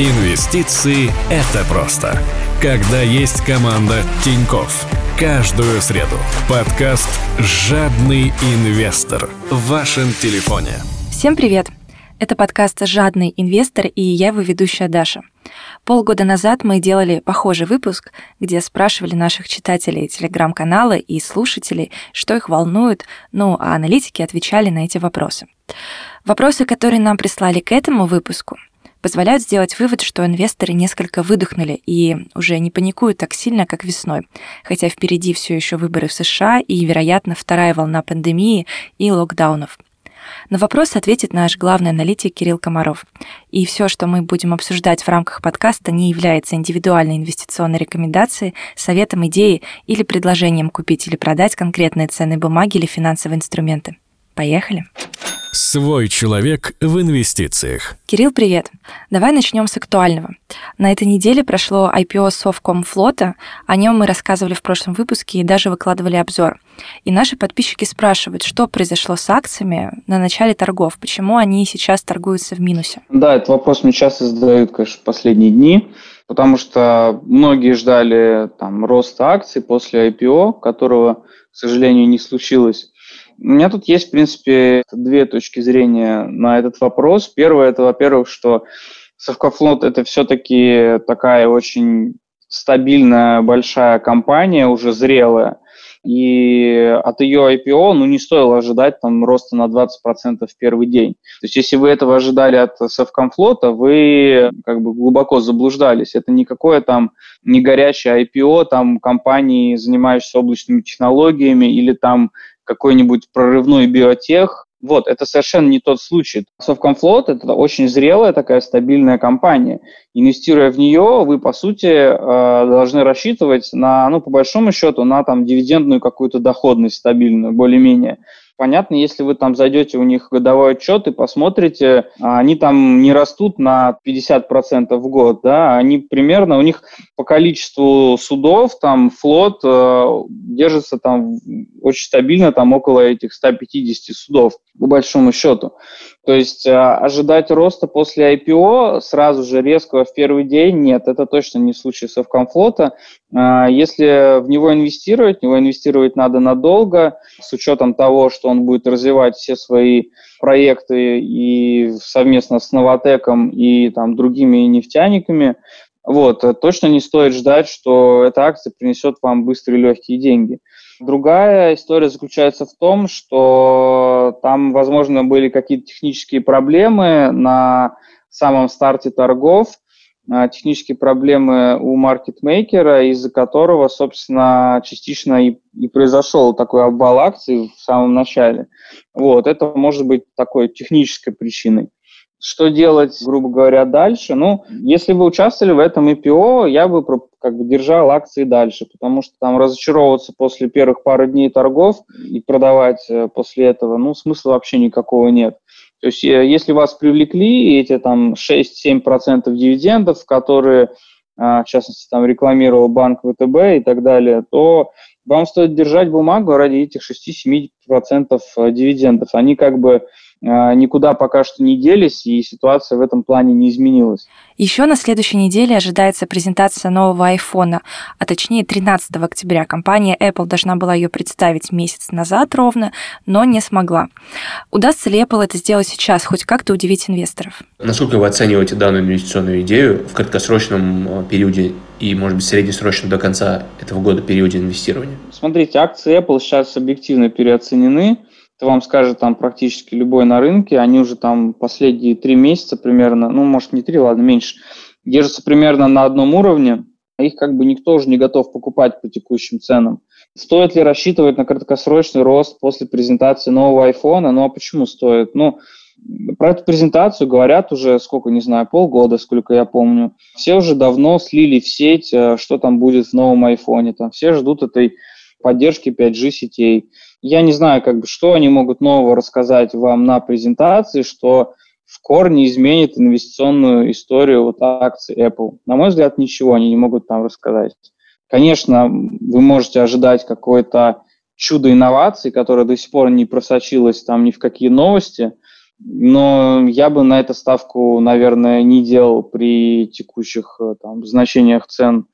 Инвестиции – это просто. Когда есть команда Тиньков. Каждую среду. Подкаст «Жадный инвестор» в вашем телефоне. Всем привет! Это подкаст «Жадный инвестор» и я его ведущая Даша. Полгода назад мы делали похожий выпуск, где спрашивали наших читателей телеграм-канала и слушателей, что их волнует, ну а аналитики отвечали на эти вопросы. Вопросы, которые нам прислали к этому выпуску, позволяют сделать вывод, что инвесторы несколько выдохнули и уже не паникуют так сильно, как весной, хотя впереди все еще выборы в США и, вероятно, вторая волна пандемии и локдаунов. На вопрос ответит наш главный аналитик Кирилл Комаров. И все, что мы будем обсуждать в рамках подкаста, не является индивидуальной инвестиционной рекомендацией, советом, идеей или предложением купить или продать конкретные ценные бумаги или финансовые инструменты. Поехали! Свой человек в инвестициях. Кирилл, привет. Давай начнем с актуального. На этой неделе прошло IPO Совкомфлота. О нем мы рассказывали в прошлом выпуске и даже выкладывали обзор. И наши подписчики спрашивают, что произошло с акциями на начале торгов, почему они сейчас торгуются в минусе. Да, этот вопрос мне часто задают, конечно, последние дни, потому что многие ждали там роста акций после IPO, которого, к сожалению, не случилось. У меня тут есть, в принципе, две точки зрения на этот вопрос. Первое, это, во-первых, что Совкофлот – это все-таки такая очень стабильная, большая компания, уже зрелая, и от ее IPO ну, не стоило ожидать там роста на 20% в первый день. То есть если вы этого ожидали от Совкомфлота, вы как бы глубоко заблуждались. Это никакое там не горячее IPO там компании, занимающейся облачными технологиями или там какой-нибудь прорывной биотех. Вот, это совершенно не тот случай. Совкомфлот – это очень зрелая такая стабильная компания. Инвестируя в нее, вы, по сути, э, должны рассчитывать на, ну, по большому счету, на там дивидендную какую-то доходность стабильную, более-менее. Понятно, если вы там зайдете у них годовой отчет и посмотрите, они там не растут на 50% в год, да, они примерно, у них по количеству судов, там флот э, держится там очень стабильно, там около этих 150 судов, по большому счету. То есть э, ожидать роста после IPO сразу же резкого в первый день нет, это точно не случай Совкомфлота. Э, если в него инвестировать, в него инвестировать надо надолго, с учетом того, что он будет развивать все свои проекты и совместно с Новотеком и там другими нефтяниками, вот, точно не стоит ждать, что эта акция принесет вам быстрые легкие деньги. Другая история заключается в том, что там, возможно, были какие-то технические проблемы на самом старте торгов, а, технические проблемы у маркетмейкера, из-за которого, собственно, частично и, и произошел такой обвал акций в самом начале. Вот, это может быть такой технической причиной. Что делать, грубо говоря, дальше? Ну, если вы участвовали в этом IPO, я бы как бы держал акции дальше, потому что там разочаровываться после первых пары дней торгов и продавать э, после этого, ну, смысла вообще никакого нет. То есть, э, если вас привлекли, эти там 6-7% дивидендов, которые, а, в частности, там рекламировал банк ВТБ и так далее, то вам стоит держать бумагу ради этих 6-7% э, дивидендов. Они как бы никуда пока что не делись, и ситуация в этом плане не изменилась. Еще на следующей неделе ожидается презентация нового iPhone, а точнее 13 октября. Компания Apple должна была ее представить месяц назад ровно, но не смогла. Удастся ли Apple это сделать сейчас, хоть как-то удивить инвесторов? Насколько вы оцениваете данную инвестиционную идею в краткосрочном э, периоде и, может быть, среднесрочном до конца этого года периоде инвестирования? Смотрите, акции Apple сейчас объективно переоценены это вам скажет там практически любой на рынке, они уже там последние три месяца примерно, ну, может, не три, ладно, меньше, держатся примерно на одном уровне, их как бы никто уже не готов покупать по текущим ценам. Стоит ли рассчитывать на краткосрочный рост после презентации нового iPhone? Ну, а почему стоит? Ну, про эту презентацию говорят уже, сколько, не знаю, полгода, сколько я помню. Все уже давно слили в сеть, э, что там будет в новом айфоне. Там все ждут этой поддержки 5G сетей. Я не знаю, как бы, что они могут нового рассказать вам на презентации, что в корне изменит инвестиционную историю вот акций Apple. На мой взгляд, ничего они не могут там рассказать. Конечно, вы можете ожидать какое-то чудо инноваций, которое до сих пор не просочилось там ни в какие новости, но я бы на эту ставку, наверное, не делал при текущих э, там, значениях цен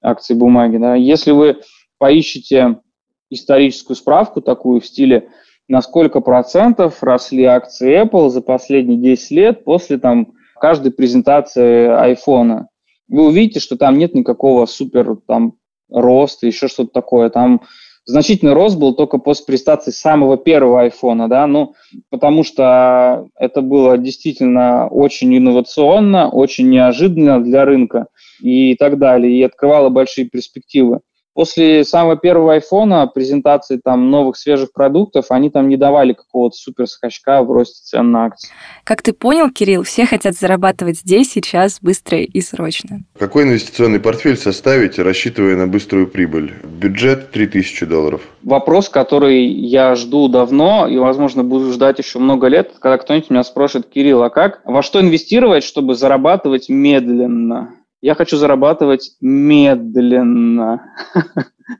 акций бумаги. Да. Если вы поищете историческую справку такую в стиле на сколько процентов росли акции Apple за последние 10 лет после там, каждой презентации айфона. Вы увидите, что там нет никакого супер там, роста, еще что-то такое. Там значительный рост был только после презентации самого первого айфона, да, ну, потому что это было действительно очень инновационно, очень неожиданно для рынка и так далее, и открывало большие перспективы. После самого первого айфона, презентации там новых свежих продуктов, они там не давали какого-то супер скачка в росте цен на акции. Как ты понял, Кирилл, все хотят зарабатывать здесь, сейчас, быстро и срочно. Какой инвестиционный портфель составить, рассчитывая на быструю прибыль? Бюджет 3000 долларов. Вопрос, который я жду давно и, возможно, буду ждать еще много лет, когда кто-нибудь меня спросит, Кирилл, а как? Во что инвестировать, чтобы зарабатывать медленно? Я хочу зарабатывать медленно.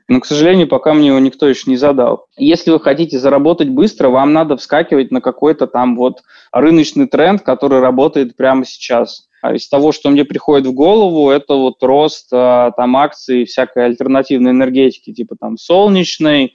Но, к сожалению, пока мне его никто еще не задал. Если вы хотите заработать быстро, вам надо вскакивать на какой-то там вот рыночный тренд, который работает прямо сейчас. А из того, что мне приходит в голову, это вот рост а, там акций всякой альтернативной энергетики, типа там солнечной,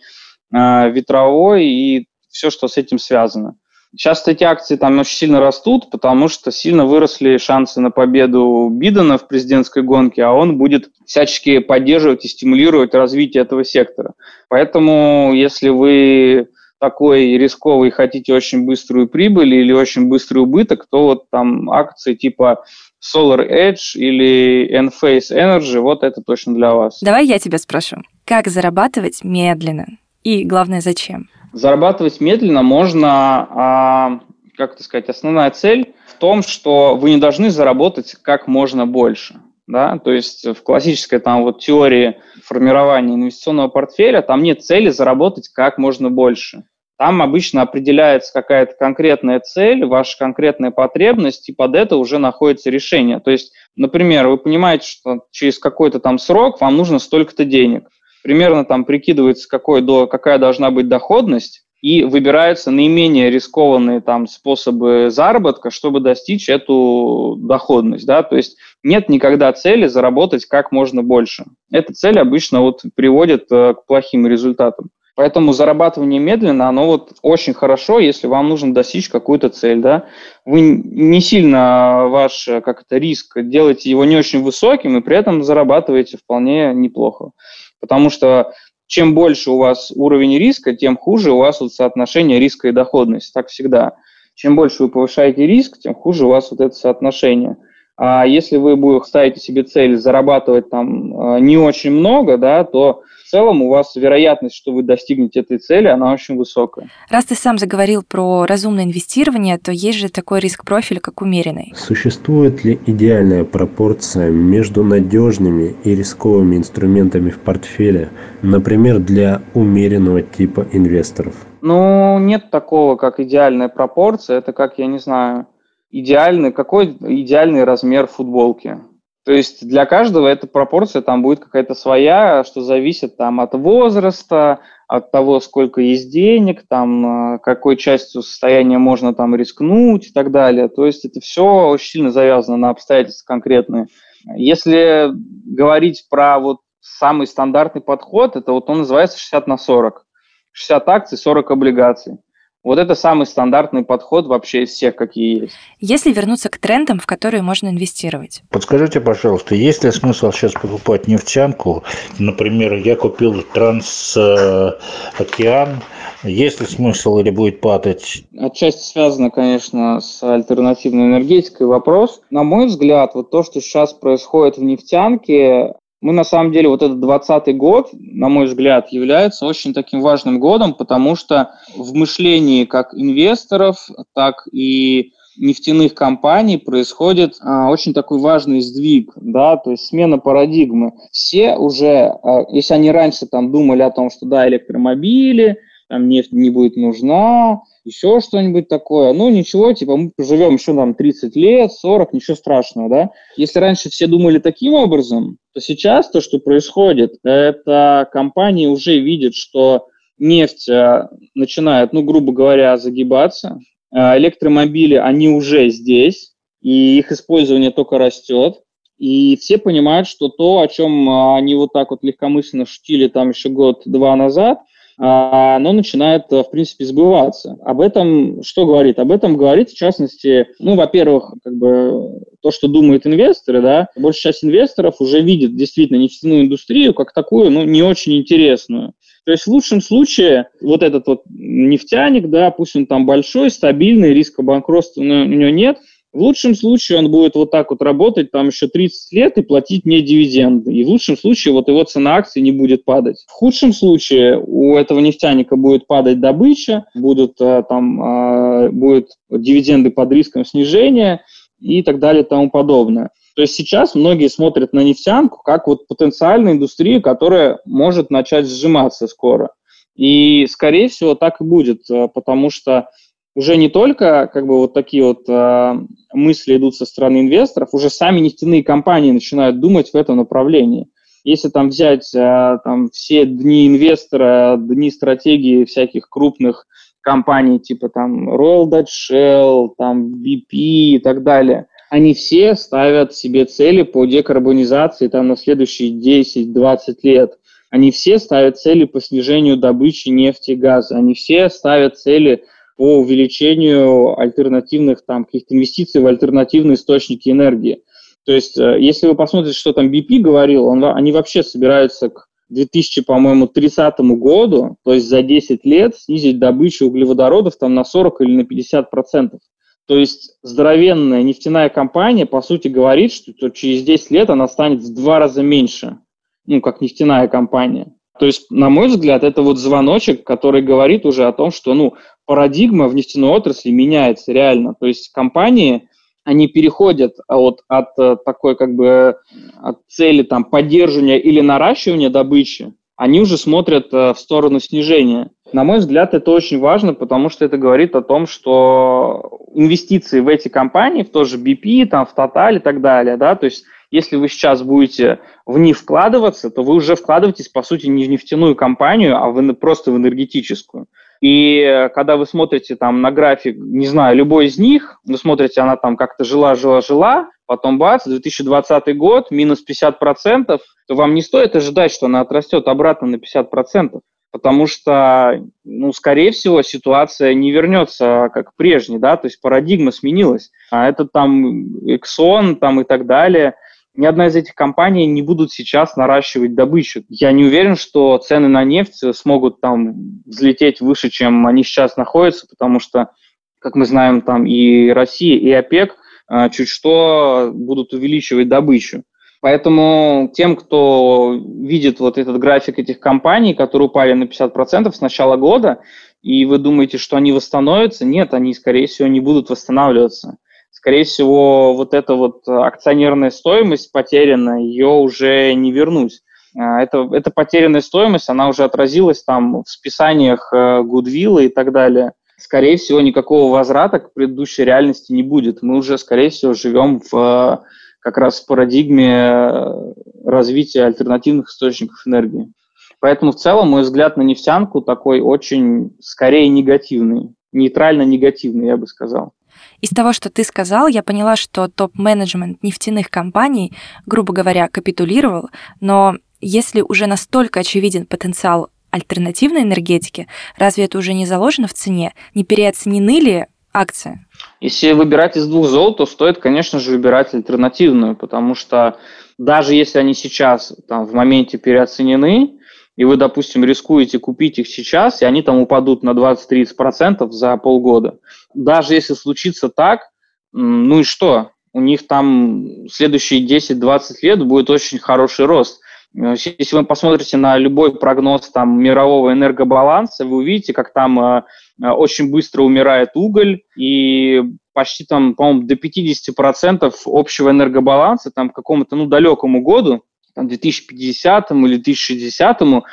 а, ветровой и все, что с этим связано. Сейчас эти акции там очень сильно растут, потому что сильно выросли шансы на победу Бидена в президентской гонке, а он будет всячески поддерживать и стимулировать развитие этого сектора. Поэтому, если вы такой рисковый хотите очень быструю прибыль или очень быстрый убыток, то вот там акции типа Solar Edge или Enphase Energy, вот это точно для вас. Давай я тебя спрошу. Как зарабатывать медленно? И главное, зачем? Зарабатывать медленно можно, а, как это сказать, основная цель в том, что вы не должны заработать как можно больше. Да? То есть в классической там вот теории формирования инвестиционного портфеля там нет цели заработать как можно больше. Там обычно определяется какая-то конкретная цель, ваша конкретная потребность, и под это уже находится решение. То есть, например, вы понимаете, что через какой-то там срок вам нужно столько-то денег примерно там прикидывается, какой до, какая должна быть доходность, и выбираются наименее рискованные там способы заработка, чтобы достичь эту доходность, да, то есть нет никогда цели заработать как можно больше. Эта цель обычно вот приводит э, к плохим результатам. Поэтому зарабатывание медленно, оно вот очень хорошо, если вам нужно достичь какую-то цель, да. Вы не сильно ваш, как это, риск, делаете его не очень высоким, и при этом зарабатываете вполне неплохо. Потому что чем больше у вас уровень риска, тем хуже у вас вот соотношение риска и доходности. Так всегда. Чем больше вы повышаете риск, тем хуже у вас вот это соотношение. А если вы будете ставите себе цель зарабатывать там э, не очень много, да, то в целом у вас вероятность, что вы достигнете этой цели, она очень высокая. Раз ты сам заговорил про разумное инвестирование, то есть же такой риск-профиль, как умеренный. Существует ли идеальная пропорция между надежными и рисковыми инструментами в портфеле, например, для умеренного типа инвесторов? Ну, нет такого, как идеальная пропорция. Это как, я не знаю, идеальный, какой идеальный размер футболки. То есть для каждого эта пропорция там будет какая-то своя, что зависит там от возраста, от того, сколько есть денег, там, э, какой частью состояния можно там рискнуть и так далее. То есть это все очень сильно завязано на обстоятельства конкретные. Если говорить про вот самый стандартный подход, это вот он называется 60 на 40. 60 акций, 40 облигаций. Вот это самый стандартный подход вообще из всех, какие есть. Если вернуться к трендам, в которые можно инвестировать. Подскажите, пожалуйста, есть ли смысл сейчас покупать нефтянку? Например, я купил Трансокеан. Есть ли смысл или будет падать? Отчасти связано, конечно, с альтернативной энергетикой вопрос. На мой взгляд, вот то, что сейчас происходит в нефтянке, мы на самом деле вот этот 20 год, на мой взгляд, является очень таким важным годом, потому что в мышлении как инвесторов, так и нефтяных компаний происходит а, очень такой важный сдвиг, да, то есть смена парадигмы. Все уже, а, если они раньше там думали о том, что да, электромобили, там нефть не будет нужна, еще что-нибудь такое. Ну, ничего, типа, мы поживем еще там 30 лет, 40, ничего страшного, да. Если раньше все думали таким образом, то сейчас то, что происходит, это компании уже видят, что нефть э, начинает, ну, грубо говоря, загибаться, э, электромобили, они уже здесь, и их использование только растет. И все понимают, что то, о чем э, они вот так вот легкомысленно шутили там еще год-два назад – оно начинает, э, в принципе, сбываться. Об этом что говорит? Об этом говорит, в частности, ну, во-первых, как бы то, что думают инвесторы, да, большая часть инвесторов уже видит действительно нефтяную индустрию как такую, ну, не очень интересную. То есть в лучшем случае вот этот вот нефтяник, да, пусть он там большой, стабильный, риска банкротства у него нет – в лучшем случае он будет вот так вот работать там еще 30 лет и платить мне дивиденды. И в лучшем случае вот его цена акций не будет падать. В худшем случае у этого нефтяника будет падать добыча, будут э, там э, будут дивиденды под риском снижения и так далее и тому подобное. То есть сейчас многие смотрят на нефтянку как вот потенциальную индустрию, которая может начать сжиматься скоро. И, скорее всего, так и будет, э, потому что уже не только как бы вот такие вот э, мысли идут со стороны инвесторов, уже сами нефтяные компании начинают думать в этом направлении. Если там взять э, там, все дни инвестора, дни стратегии всяких крупных компаний типа там Royal Dutch Shell, там BP и так далее, они все ставят себе цели по декарбонизации там на следующие 10-20 лет. Они все ставят цели по снижению добычи нефти и газа. Они все ставят цели по увеличению альтернативных там каких-то инвестиций в альтернативные источники энергии. То есть, э, если вы посмотрите, что там BP говорил, он, они вообще собираются к 2000, по-моему, 30 году, то есть за 10 лет снизить добычу углеводородов там на 40 или на 50 процентов. То есть здоровенная нефтяная компания, по сути, говорит, что через 10 лет она станет в два раза меньше, ну, как нефтяная компания. То есть, на мой взгляд, это вот звоночек, который говорит уже о том, что ну, парадигма в нефтяной отрасли меняется реально. То есть компании, они переходят от, от э, такой как бы от цели там, поддерживания или наращивания добычи, они уже смотрят э, в сторону снижения. На мой взгляд, это очень важно, потому что это говорит о том, что инвестиции в эти компании, в тоже BP, там, в Total и так далее, да, то есть если вы сейчас будете в них вкладываться, то вы уже вкладываетесь, по сути, не в нефтяную компанию, а в, просто в энергетическую. И э, когда вы смотрите там на график, не знаю, любой из них, вы смотрите, она там как-то жила, жила, жила, потом бац, 2020 год, минус 50%, то вам не стоит ожидать, что она отрастет обратно на 50%, потому что, ну, скорее всего, ситуация не вернется как прежней, да, то есть парадигма сменилась. А это там Exxon там и так далее – ни одна из этих компаний не будут сейчас наращивать добычу. Я не уверен, что цены на нефть смогут там взлететь выше, чем они сейчас находятся, потому что, как мы знаем, там и Россия, и ОПЕК а, чуть что будут увеличивать добычу. Поэтому тем, кто видит вот этот график этих компаний, которые упали на 50% с начала года, и вы думаете, что они восстановятся, нет, они, скорее всего, не будут восстанавливаться скорее всего, вот эта вот акционерная стоимость потерянная, ее уже не вернуть. А, это, эта потерянная стоимость, она уже отразилась там в списаниях Гудвилла и так далее. Скорее всего, никакого возврата к предыдущей реальности не будет. Мы уже, скорее всего, живем в как раз в парадигме э, развития альтернативных источников энергии. Поэтому в целом мой взгляд на нефтянку такой очень, скорее, негативный, нейтрально-негативный, я бы сказал. Из того, что ты сказал, я поняла, что топ-менеджмент нефтяных компаний, грубо говоря, капитулировал, но если уже настолько очевиден потенциал альтернативной энергетики, разве это уже не заложено в цене? Не переоценены ли акции? Если выбирать из двух зол, то стоит, конечно же, выбирать альтернативную, потому что даже если они сейчас там, в моменте переоценены, и вы, допустим, рискуете купить их сейчас, и они там упадут на 20-30% за полгода. Даже если случится так, ну и что? У них там следующие 10-20 лет будет очень хороший рост. Э, если вы посмотрите на любой прогноз там, мирового энергобаланса, вы увидите, как там э, э очень быстро умирает уголь, и почти там, по-моему, до 50% общего энергобаланса там, к какому-то ну, далекому году там, 2050 или 2060, но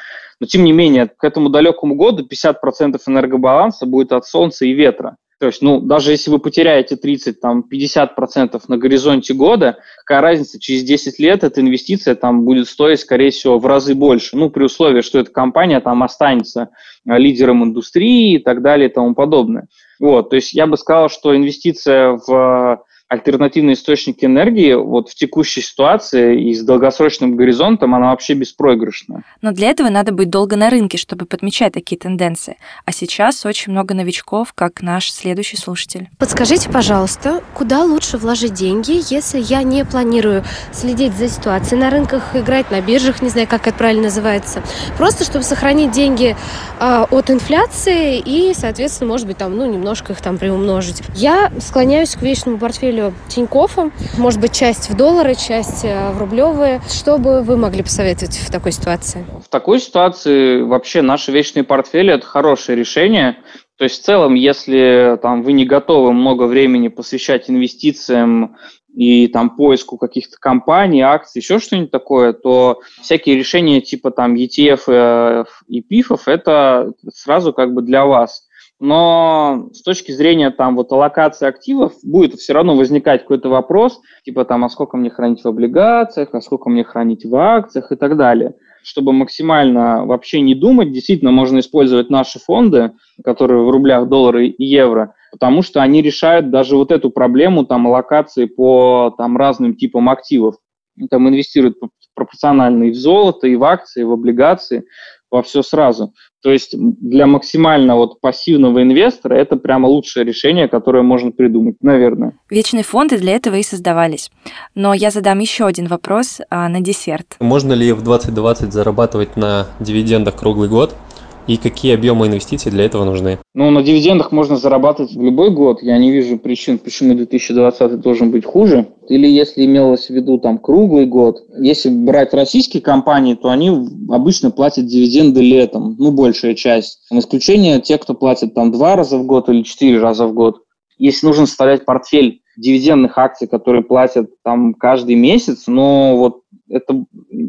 тем не менее к этому далекому году 50% энергобаланса будет от солнца и ветра. То есть, ну, даже если вы потеряете 30, там, 50% на горизонте года, какая разница, через 10 лет эта инвестиция там будет стоить, скорее всего, в разы больше. Ну, при условии, что эта компания там останется э, лидером индустрии и так далее и тому подобное. Вот, то есть я бы сказал, что инвестиция в альтернативные источники энергии вот в текущей ситуации и с долгосрочным горизонтом она вообще беспроигрышная. Но для этого надо быть долго на рынке, чтобы подмечать такие тенденции. А сейчас очень много новичков, как наш следующий слушатель. Подскажите, пожалуйста, куда лучше вложить деньги, если я не планирую следить за ситуацией на рынках, играть на биржах, не знаю, как это правильно называется, просто чтобы сохранить деньги э, от инфляции и, соответственно, может быть, там, ну, немножко их там приумножить. Я склоняюсь к вечному портфелю портфелю Тинькоффа. Может быть, часть в доллары, часть э, в рублевые. Что бы вы могли посоветовать в такой ситуации? В такой ситуации вообще наши вечные портфели – это хорошее решение. То есть в целом, если там, вы не готовы много времени посвящать инвестициям и там поиску каких-то компаний, акций, еще что-нибудь такое, то всякие решения типа там ETF э, и PIF это сразу как бы для вас но с точки зрения там вот аллокации активов будет все равно возникать какой-то вопрос, типа там, а сколько мне хранить в облигациях, а сколько мне хранить в акциях и так далее. Чтобы максимально вообще не думать, действительно можно использовать наши фонды, которые в рублях, доллары и евро, потому что они решают даже вот эту проблему там аллокации по там разным типам активов. Там инвестируют пропорционально и в золото, и в акции, и в облигации, во все сразу. То есть для максимально вот пассивного инвестора это прямо лучшее решение, которое можно придумать, наверное. Вечные фонды для этого и создавались. Но я задам еще один вопрос а, на десерт. Можно ли в 2020 зарабатывать на дивидендах круглый год? И какие объемы инвестиций для этого нужны? Ну, на дивидендах можно зарабатывать в любой год. Я не вижу причин, почему 2020 должен быть хуже. Или если имелось в виду там круглый год. Если брать российские компании, то они обычно платят дивиденды летом, ну, большая часть. На исключение те, кто платит там два раза в год или четыре раза в год. Если нужно составлять портфель дивидендных акций, которые платят там каждый месяц, но вот это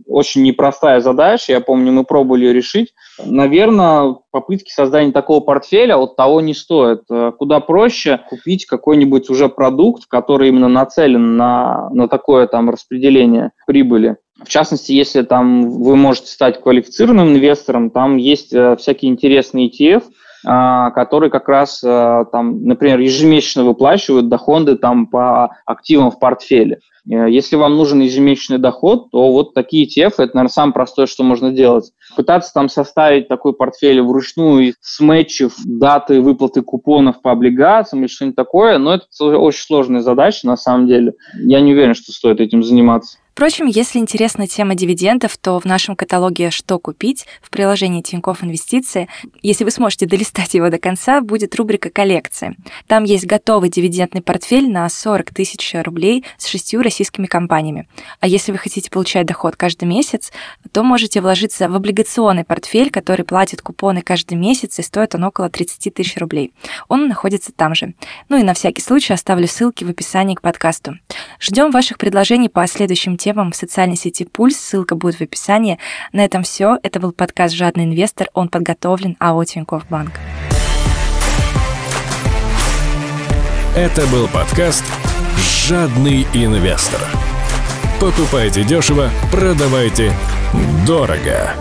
очень непростая задача, я помню, мы пробовали ее решить. Наверное, попытки создания такого портфеля от того не стоит. Э, куда проще купить какой-нибудь уже продукт, который именно нацелен на, на такое там распределение прибыли. В частности, если там вы можете стать квалифицированным инвестором, там есть э, всякие интересные ETF, а, которые как раз э, там, например, ежемесячно выплачивают доходы там по активам в портфеле. Э, если вам нужен ежемесячный доход, то вот такие ETF – это, наверное, самое простое, что можно делать. Пытаться там составить такой портфель вручную, сметчив даты выплаты купонов по облигациям или что-нибудь такое, но это очень сложная задача на самом деле. Я не уверен, что стоит этим заниматься. Впрочем, если интересна тема дивидендов, то в нашем каталоге «Что купить» в приложении Тинькофф Инвестиции, если вы сможете долистать его до конца, будет рубрика «Коллекции». Там есть готовый дивидендный портфель на 40 тысяч рублей с шестью российскими компаниями. А если вы хотите получать доход каждый месяц, то можете вложиться в облигационный портфель, который платит купоны каждый месяц, и стоит он около 30 тысяч рублей. Он находится там же. Ну и на всякий случай оставлю ссылки в описании к подкасту. Ждем ваших предложений по следующим темам в социальной сети Пульс. Ссылка будет в описании. На этом все. Это был подкаст «Жадный инвестор». Он подготовлен АО Тинькофф Банк. Это был подкаст «Жадный инвестор». Покупайте дешево, продавайте дорого.